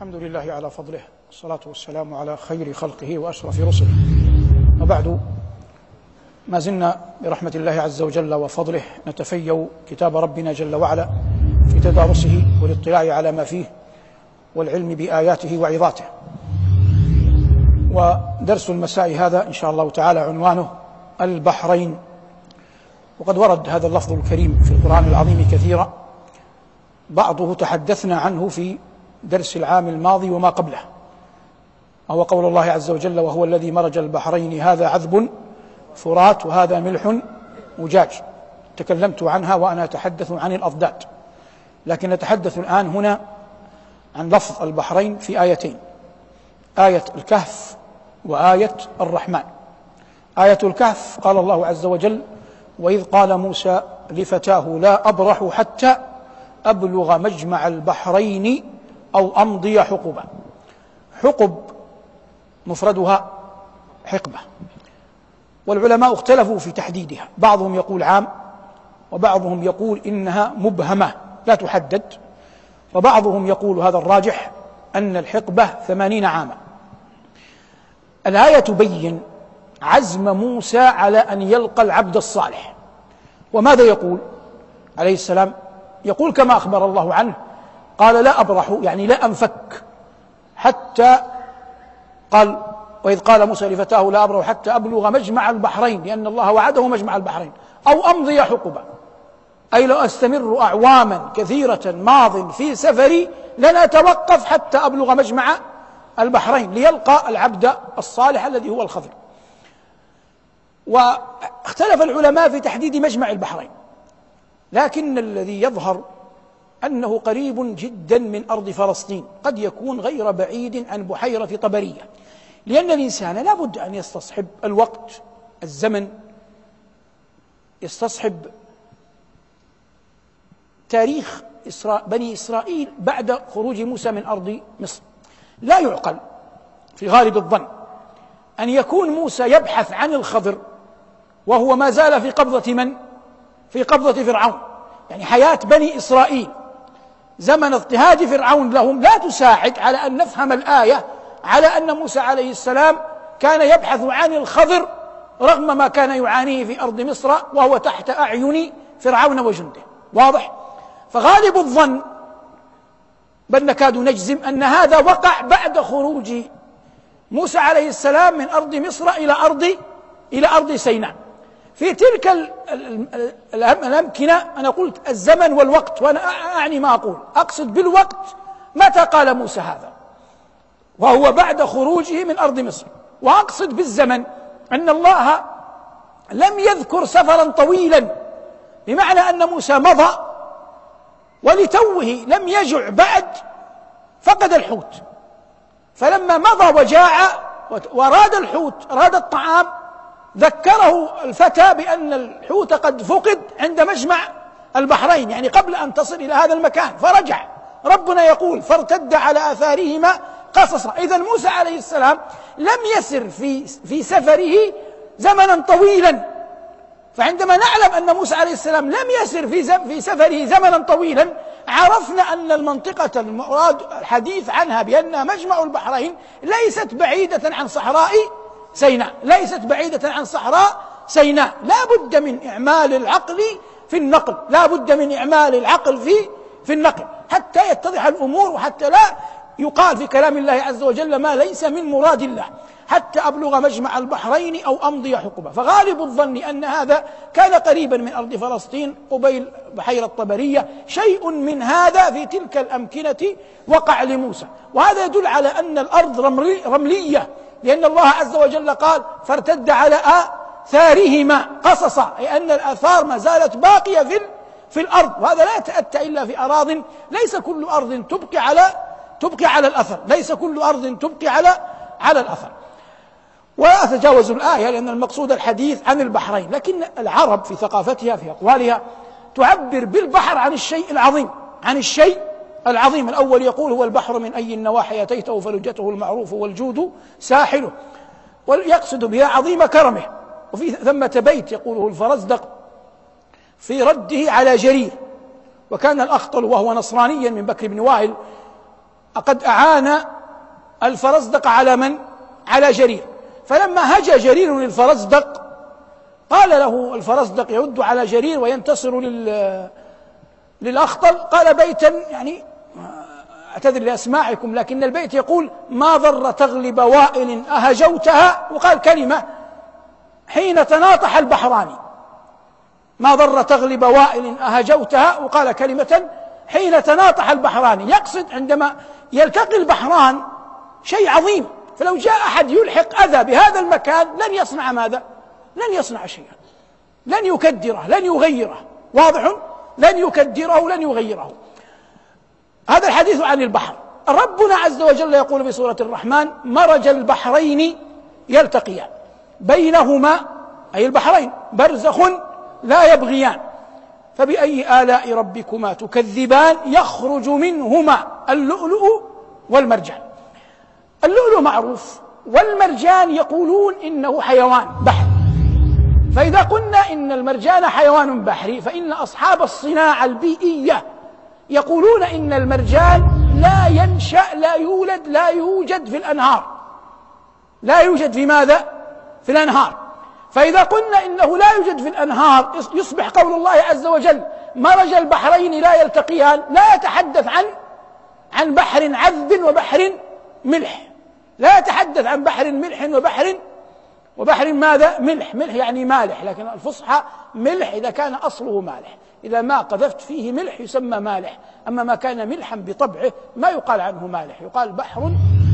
الحمد لله على فضله. والصلاة والسلام على خير خلقه وأشرف رسله. وبعد ما زلنا برحمة الله عز وجل وفضله نتفيو كتاب ربنا جل وعلا في تدارسه والاطلاع على ما فيه والعلم بآياته وعظاته. ودرس المساء هذا إن شاء الله تعالى عنوانه البحرين. وقد ورد هذا اللفظ الكريم في القرآن العظيم كثيرا. بعضه تحدثنا عنه في درس العام الماضي وما قبله. وهو قول الله عز وجل وهو الذي مرج البحرين هذا عذب فرات وهذا ملح وجاج تكلمت عنها وأنا أتحدث عن الأضداد. لكن نتحدث الآن هنا عن لفظ البحرين في آيتين. آية الكهف وآية الرحمن. آية الكهف قال الله عز وجل وإذ قال موسى لفتاه لا أبرح حتى أبلغ مجمع البحرين أو أمضي حقبا حقب مفردها حقبة. والعلماء اختلفوا في تحديدها. بعضهم يقول عام وبعضهم يقول إنها مبهمة لا تحدد. وبعضهم يقول هذا الراجح أن الحقبة ثمانين عاما. الآية تبين عزم موسى على أن يلقى العبد الصالح. وماذا يقول؟ عليه السلام يقول كما أخبر الله عنه قال لا أبرح يعني لا أنفك. حتى قال وإذ قال موسى لفتاه لا أبرح حتى أبلغ مجمع البحرين لأن الله وعده مجمع البحرين. أو أمضي حقبا أي لو أستمر أعواما كثيرة ماض في سفري لن أتوقف حتى أبلغ مجمع البحرين ليلقى العبد الصالح الذي هو الخضر. واختلف العلماء في تحديد مجمع البحرين. لكن الذي يظهر أنه قريب جدا من أرض فلسطين. قد يكون غير بعيد عن بحيرة طبرية لأن الإنسان لا بد أن يستصحب الوقت الزمن. يستصحب تاريخ بني إسرائيل بعد خروج موسى من أرض مصر. لا يعقل في غالب الظن أن يكون موسى يبحث عن الخضر وهو ما زال في قبضة من؟ في قبضة فرعون. يعني حياة بني إسرائيل زمن اضطهاد فرعون لهم لا تساعد على أن نفهم الآية على أن موسى عليه السلام كان يبحث عن الخضر رغم ما كان يعانيه في أرض مصر وهو تحت أعين فرعون وجنده واضح؟ فغالب الظن بل نكاد نجزم أن هذا وقع بعد خروج موسى عليه السلام من أرض مصر إلى أرض إلى أرض سيناء في تلك الأمكنة أنا قلت الزمن والوقت وأنا أعني ما أقول. أقصد بالوقت متى قال موسى هذا؟ وهو بعد خروجه من أرض مصر. وأقصد بالزمن أن الله لم يذكر سفرا طويلا بمعنى أن موسى مضى ولتوه لم يجع بعد فقد الحوت. فلما مضى وجاع وأراد الحوت أراد الطعام ذكره الفتى بأن الحوت قد فقد عند مجمع البحرين يعني قبل أن تصل إلى هذا المكان فرجع. ربنا يقول فارتد على آثارهما قصصا. إذا موسى عليه السلام لم يسر في في سفره زمنا طويلا. فعندما نعلم أن موسى عليه السلام لم يسر في في سفره زمنا طويلا عرفنا أن المنطقة المراد الحديث عنها بأنها مجمع البحرين ليست بعيدة عن صحراء سيناء. ليست بعيدة عن صحراء سيناء. لا بد من إعمال العقل في النقل. لا بد من إعمال العقل في في النقل. حتى يتضح الأمور وحتى لا يقال في كلام الله عز وجل ما ليس من مراد الله. حتى أبلغ مجمع البحرين أو أمضي حقبة فغالب الظن أن هذا كان قريبا من أرض فلسطين قبيل بحيرة طبرية. شيء من هذا في تلك الأمكنة وقع لموسى. وهذا يدل على أن الأرض رملي رملية. لأن الله عز وجل قال فارتد على آثارهما قصصا. أي أن الآثار ما زالت باقية في في الأرض. وهذا لا يتأتى إلا في أراض ليس كل أرض تبقي على تبقي على الأثر. ليس كل أرض تبقي على على الأثر. وأتجاوز الآية لأن المقصود الحديث عن البحرين. لكن العرب في ثقافتها في أقوالها تعبر بالبحر عن الشيء العظيم عن الشيء العظيم الأول يقول هو البحر من أي النواحي أتيته فلجته المعروف والجود ساحله ويقصد بها عظيم كرمه. وفي ثمة بيت يقوله الفرزدق في رده على جرير. وكان الأخطل وهو نصرانيا من بكر بن وائل قد أعان الفرزدق على من؟ على جرير. فلما هجى جرير للفرزدق قال له الفرزدق يرد على جرير وينتصر لل للأخطل. قال بيتا يعني أعتذر لأسماعكم لكن البيت يقول ما ضر تغلب وائل أهجوتها وقال كلمة حين تناطح البحران. ما ضر تغلب وائل أهجوتها وقال كلمة حين تناطح البحران. يقصد عندما يلتقي البحران شيء عظيم فلو جاء أحد يلحق أذى بهذا المكان لن يصنع ماذا؟ لن يصنع شيئا. لن يكدره لن يغيره. واضح؟ لن يكدره لن يغيره. هذا الحديث عن البحر. ربنا عز وجل يقول في سورة الرحمن مرج البحرين يلتقيان. بينهما أي البحرين برزخ لا يبغيان. فبأي آلاء ربكما تكذبان يخرج منهما اللؤلؤ والمرجان. اللؤلؤ معروف والمرجان يقولون إنه حيوان بحر. فإذا قلنا إن المرجان حيوان بحري فإن أصحاب الصناعة البيئية يقولون إن المرجان لا ينشأ لا يولد لا يوجد في الأنهار. لا يوجد في ماذا؟ في الأنهار. فإذا قلنا إنه لا يوجد في الأنهار يصبح قول الله عز وجل مرج البحرين لا يلتقيان لا يتحدث عن عن بحر عذب وبحر ملح. لا يتحدث عن بحر ملح وبحر وبحر ماذا؟ ملح. ملح يعني مالح لكن الفصحى ملح إذا كان أصله مالح. إذا ما قذفت فيه ملح يسمى مالح. أما ما كان ملحا بطبعه ما يقال عنه مالح. يقال بحر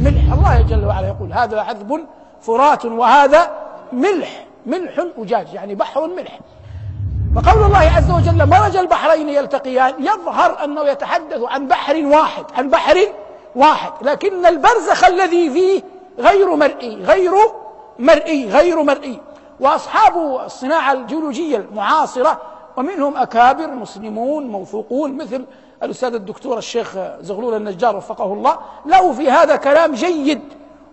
ملح. الله جل وعلا يقول هذا عذب فرات وهذا ملح. ملح أجاج يعني بحر ملح. فقول الله عز وجل مرج البحرين يلتقيان. يظهر أنه يتحدث عن بحر واحد عن بحر واحد. لكن البرزخ الذي فيه غير مرئي غير مرئي غير مرئي. وأصحاب الصناعة الجيولوجية المعاصرة ومنهم أكابر مسلمون موثوقون مثل الأستاذ الدكتور الشيخ زغلول النجار وفقه الله. له في هذا كلام جيد.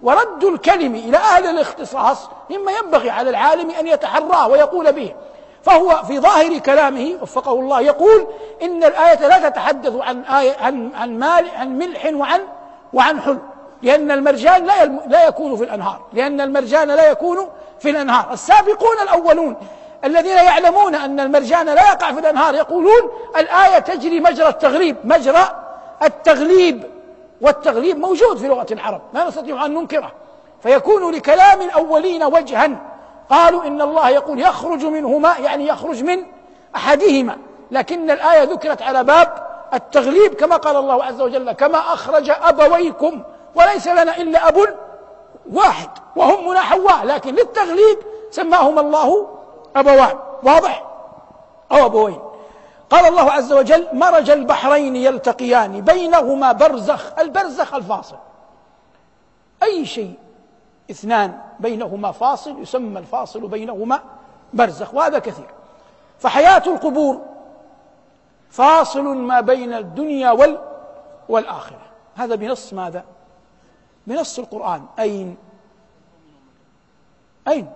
ورد الكلم إلى أهل الاختصاص مما ينبغي على العالم أن يتحراه ويقول به. فهو في ظاهر كلامه وفقه الله يقول إن الآية لا تتحدث عن آية عن عن مال عن ملح وعن وعن حلو. لأن المرجان لا لا يكون في الأنهار. لأن المرجان لا يكون في الأنهار. السابقون الأولون الذين يعلمون أن المرجان لا يقع في الأنهار يقولون الآية تجري مجرى التغليب مجرى التغليب. والتغليب موجود في لغة العرب. لا نستطيع أن ننكره. فيكون لكلام الأولين وجها. قالوا إن الله يقول يخرج منهما يعني يخرج من أحدهما. لكن الآية ذكرت على باب التغليب كما قال الله عز وجل كما أخرج أبويكم وليس لنا إلا أب واحد وهم حواء لكن للتغليب سماهما الله أبوان واضح؟ أو أبوين. قال الله عز وجل مرج البحرين يلتقيان بينهما برزخ البرزخ الفاصل. أي شيء اثنان بينهما فاصل يسمى الفاصل بينهما برزخ وهذا كثير. فحياة القبور فاصل ما بين الدنيا وال والآخرة. هذا بنص ماذا؟ بنص القرآن. أين؟ أين؟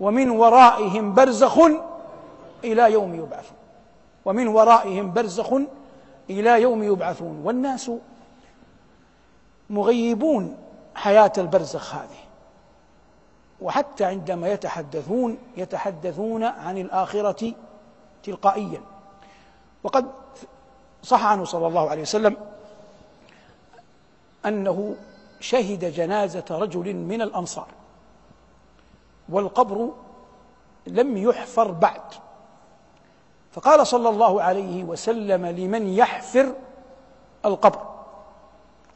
ومن ورائهم برزخ إلى يوم يبعثون. ومن ورائهم برزخ إلى يوم يبعثون. والناس مغيبون حياة البرزخ هذه. وحتى عندما يتحدثون يتحدثون عن الآخرة تلقائيا. وقد صح عنه صلى الله عليه وسلم أنه شهد جنازة رجل من الأنصار والقبر لم يحفر بعد. فقال صلى الله عليه وسلم لمن يحفر القبر.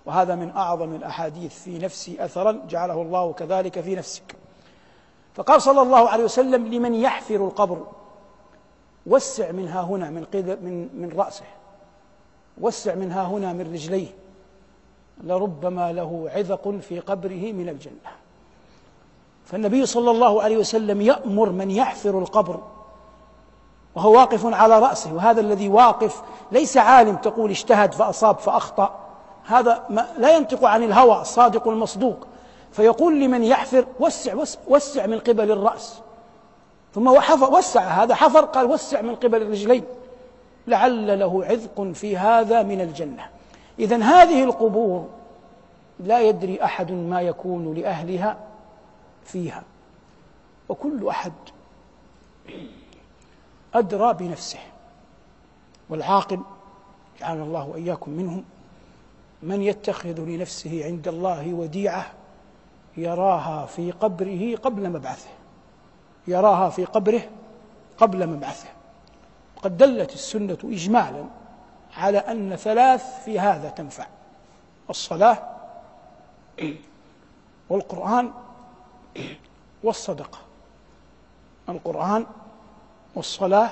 وهذا من أعظم الأحاديث في نفسي اثرا جعله الله كذلك في نفسك. فقال صلى الله عليه وسلم لمن يحفر القبر وسع منها هنا من من من رأسه وسع منها هنا من رجليه. لربما له عذق في قبره من الجنة. فالنبي صلى الله عليه وسلم يأمر من يحفر القبر وهو واقف على رأسه وهذا الذي واقف ليس عالم تقول اجتهد فأصاب فأخطأ. هذا لا ينطق عن الهوى الصادق المصدوق. فيقول لمن يحفر وسع وسع من قبل الرأس. ثم حفر وسع هذا حفر قال وسع من قبل الرجلين. لعل له عذق في هذا من الجنة. إذا هذه القبور لا يدري أحد ما يكون لأهلها فيها وكل أحد أدرى بنفسه والعاقل جعلنا الله وإياكم منهم من يتخذ لنفسه عند الله وديعة يراها في قبره قبل مبعثه يراها في قبره قبل مبعثه وقد دلت السنة إجمالا على أن ثلاث في هذا تنفع. الصلاة والقرآن والصدقة. القرآن والصلاة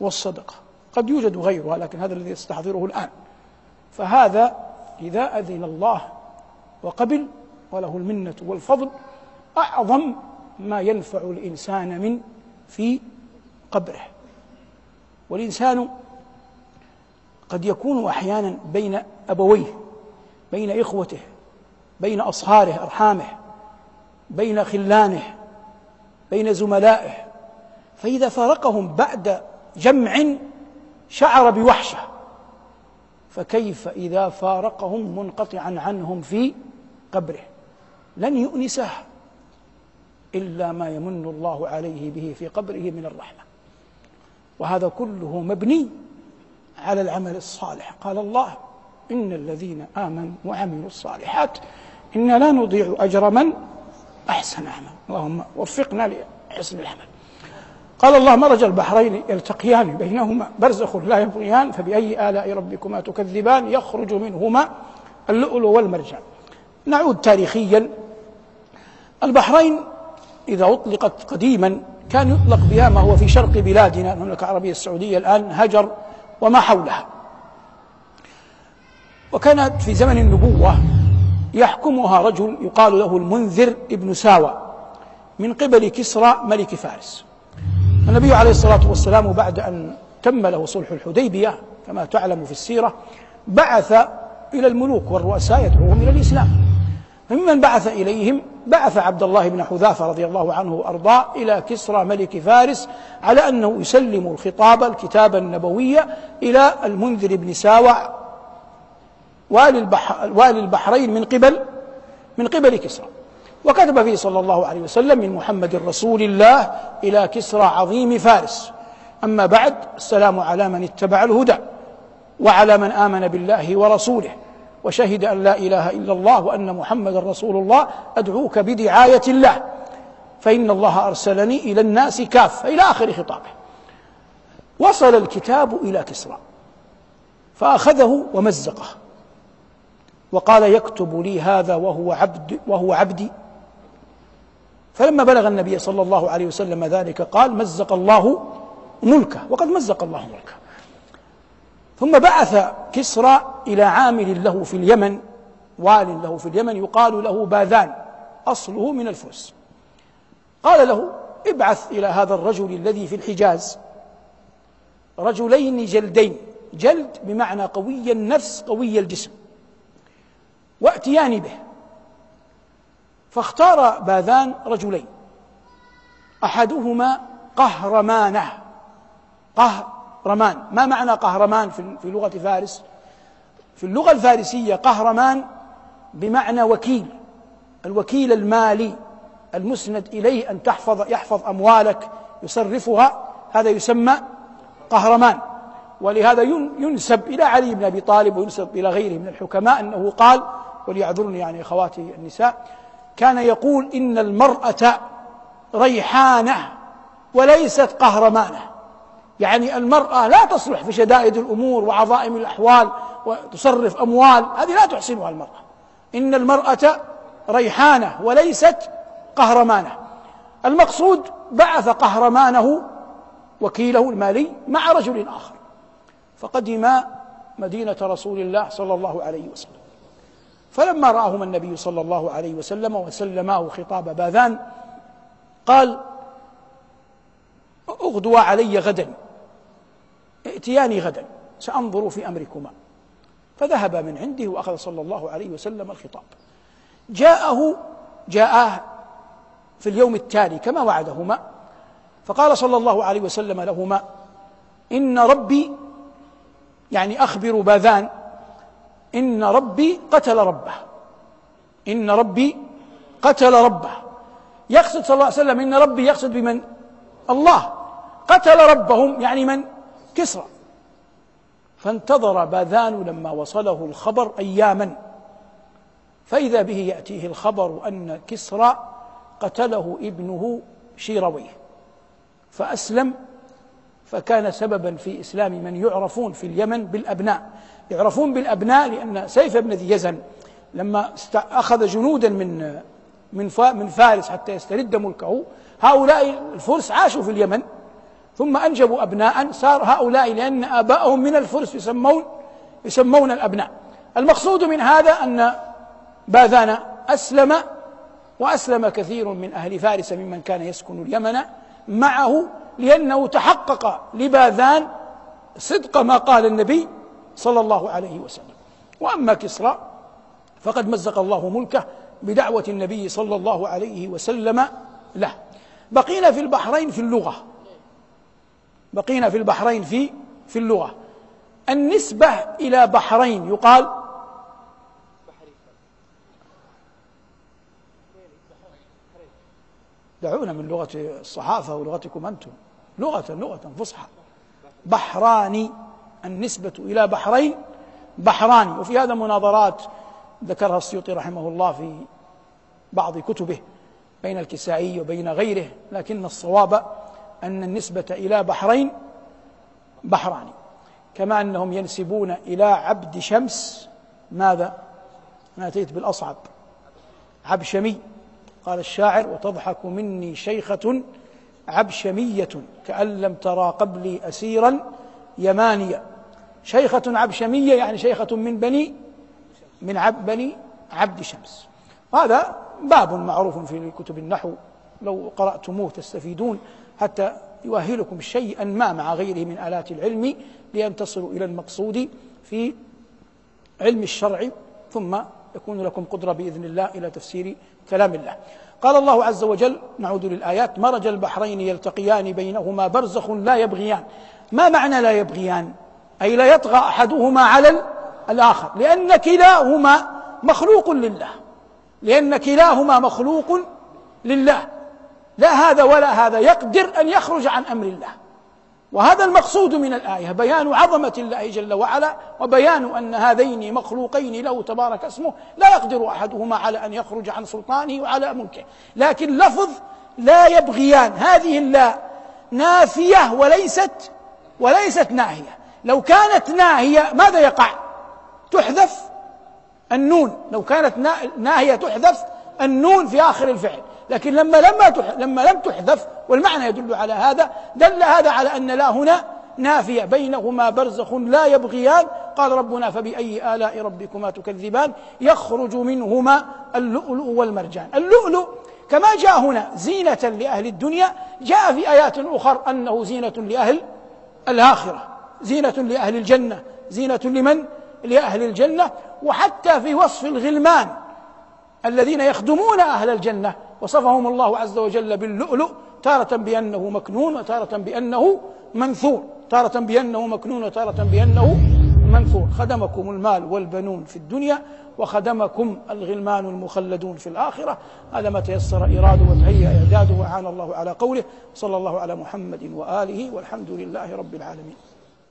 والصدقة. قد يوجد غيرها لكن هذا الذي استحضره الآن. فهذا إذا أذن الله وقبل وله المنة والفضل أعظم ما ينفع الإنسان من في قبره. والإنسان قد يكون أحيانا بين أبويه بين إخوته بين أصهاره أرحامه بين خلانه بين زملائه فإذا فارقهم بعد جمع شعر بوحشة فكيف إذا فارقهم منقطعا عنهم في قبره؟ لن يؤنسه إلا ما يمن الله عليه به في قبره من الرحمة. وهذا كله مبني على العمل الصالح. قال الله إن الذين آمنوا وعملوا الصالحات إنا لا نضيع أجر من أحسن عمل. اللهم وفقنا لحسن العمل. قال الله مرج البحرين يلتقيان بينهما برزخ لا يبغيان فبأي آلاء ربكما تكذبان يخرج منهما اللؤلؤ والمرجان. نعود تاريخيا. البحرين إذا أطلقت قديما كان يطلق بها ما هو في شرق بلادنا المملكة العربية السعودية الآن هجر وما حولها. وكانت في زمن النبوة يحكمها رجل يقال له المنذر ابن ساوى من قبل كسرى ملك فارس. النبي عليه الصلاة والسلام بعد أن تم له صلح الحديبية كما تعلم في السيرة بعث إلى الملوك والرؤساء يدعوهم إلى الإسلام. فممن بعث إليهم بعث عبد الله بن حذافة رضي الله عنه وأرضاه إلى كسرى ملك فارس على أنه يسلم الخطاب الكتاب النبوي إلى المنذر بن ساوى والي, البحر والي البحرين من قبل من قبل كسرى. وكتب فيه صلى الله عليه وسلم من محمد رسول الله إلى كسرى عظيم فارس. أما بعد السلام على من اتبع الهدى وعلى من آمن بالله ورسوله. وشهد أن لا إله إلا الله وأن محمد رسول الله أدعوك بدعاية الله فإن الله أرسلني إلى الناس كافة إلى آخر خطابه. وصل الكتاب إلى كسرى فأخذه ومزقه. وقال يكتب لي هذا وهو عبد وهو عبدي. فلما بلغ النبي صلى الله عليه وسلم ذلك قال مزق الله ملكه. وقد مزق الله ملكه. ثم بعث كسرى إلى عامل له في اليمن وال له في اليمن يقال له باذان أصله من الفرس. قال له ابعث إلى هذا الرجل الذي في الحجاز. رجلين جلدين جلد بمعنى قوي النفس قوي الجسم. وأتيان به. فاختار باذان رجلين. أحدهما قهرمانه قهرمان. ما معنى قهرمان في لغة فارس؟ في اللغة الفارسية قهرمان بمعنى وكيل. الوكيل المالي المسند إليه أن تحفظ يحفظ أموالك يصرفها. هذا يسمى قهرمان. ولهذا ينسب إلى علي بن أبي طالب وينسب إلى غيره من الحكماء أنه قال وليعذرني يعني أخواتي النساء كان يقول إن المرأة ريحانة وليست قهرمانة. يعني المرأة لا تصلح في شدائد الأمور وعظائم الأحوال وتصرف أموال هذه لا تحسنها المرأة. إن المرأة ريحانة وليست قهرمانة. المقصود بعث قهرمانه وكيله المالي مع رجل آخر. فقدم مدينة رسول الله صلى الله عليه وسلم. فلما رآهما النبي صلى الله عليه وسلم وسلماه خطاب باذان قال اغدوا علي غدا. ائتياني غدا سأنظر في أمركما. فذهب من عنده وأخذ صلى الله عليه وسلم الخطاب. جاءه جاءه في اليوم التالي كما وعدهما فقال صلى الله عليه وسلم لهما إن ربي يعني أخبر باذان إن ربي قتل ربه. إن ربي قتل ربه. يقصد صلى الله عليه وسلم إن ربي يقصد بمن؟ الله. قتل ربهم يعني من؟ كسرى. فانتظر باذان لما وصله الخبر أياما. فإذا به يأتيه الخبر أن كسرى قتله ابنه شيرويه. فأسلم فكان سببا في إسلام من يعرفون في اليمن بالأبناء. يعرفون بالأبناء لأن سيف بن ذي يزن لما أخذ جنودا من من من فارس حتى يسترد ملكه. هؤلاء الفرس عاشوا في اليمن. ثم أنجبوا أبناء صار هؤلاء لأن آباءهم من الفرس يسمون يسمون الأبناء. المقصود من هذا أن باذان أسلم وأسلم كثير من أهل فارس ممن كان يسكن اليمن معه لأنه تحقق لباذان صدق ما قال النبي صلى الله عليه وسلم. وأما كسرى فقد مزق الله ملكه بدعوة النبي صلى الله عليه وسلم له. بقينا في البحرين في اللغة. بقينا في البحرين في في اللغة. النسبة إلى بحرين يقال دعونا من لغة الصحافة ولغتكم أنتم. لغة لغة فصحى. بحراني النسبة إلى بحرين بحراني. وفي هذا مناظرات ذكرها السيوطي رحمه الله في بعض كتبه بين الكسائي وبين غيره لكن الصواب أن النسبة إلى بحرين بحراني كما أنهم ينسبون إلى عبد شمس ماذا؟ أنا أتيت بالأصعب. عبشمي قال الشاعر وتضحك مني شيخة عبشمية كأن لم ترى قبلي أسيرا يمانيا شيخة عبشمية يعني شيخة من بني من عب بني عبد شمس. هذا باب معروف في كتب النحو. لو قرأتموه تستفيدون. حتى يؤهلكم شيئا ما مع غيره من آلات العلم لأن تصلوا إلى المقصود في علم الشرع ثم يكون لكم قدرة بإذن الله إلى تفسير كلام الله. قال الله عز وجل نعود للآيات مرج البحرين يلتقيان بينهما برزخ لا يبغيان. ما معنى لا يبغيان؟ أي لا يطغى أحدهما على الآخر. لأن كلاهما مخلوق لله. لأن كلاهما مخلوق لله. لا هذا ولا هذا. يقدر أن يخرج عن أمر الله. وهذا المقصود من الآية بيان عظمة الله جل وعلا وبيان أن هذين مخلوقين له تبارك اسمه. لا يقدر أحدهما على أن يخرج عن سلطانه وعلى ملكه. لكن لفظ لا يبغيان هذه اللا نافية وليست وليست ناهية. لو كانت ناهية ماذا يقع؟ تحذف النون. لو كانت ناهية تحذف النون في آخر الفعل. لكن لما لما لما لم تحذف والمعنى يدل على هذا دل هذا على أن لا هنا نافية بينهما برزخ لا يبغيان. قال ربنا فبأي آلاء ربكما تكذبان. يخرج منهما اللؤلؤ والمرجان. اللؤلؤ كما جاء هنا زينة لأهل الدنيا. جاء في آيات أخر أنه زينة لأهل الآخرة. زينة لأهل الجنة. زينة لمن؟ لأهل الجنة. وحتى في وصف الغلمان الذين يخدمون أهل الجنة وصفهم الله عز وجل باللؤلؤ تارة بأنه مكنون وتارة بأنه منثور. تارة بأنه مكنون وتارة بأنه منثور. خدمكم المال والبنون في الدنيا وخدمكم الغلمان المخلدون في الآخرة. هذا ما تيسر إرادة وتهيأ إعداده وعان الله على قوله صلى الله على محمد وآله والحمد لله رب العالمين.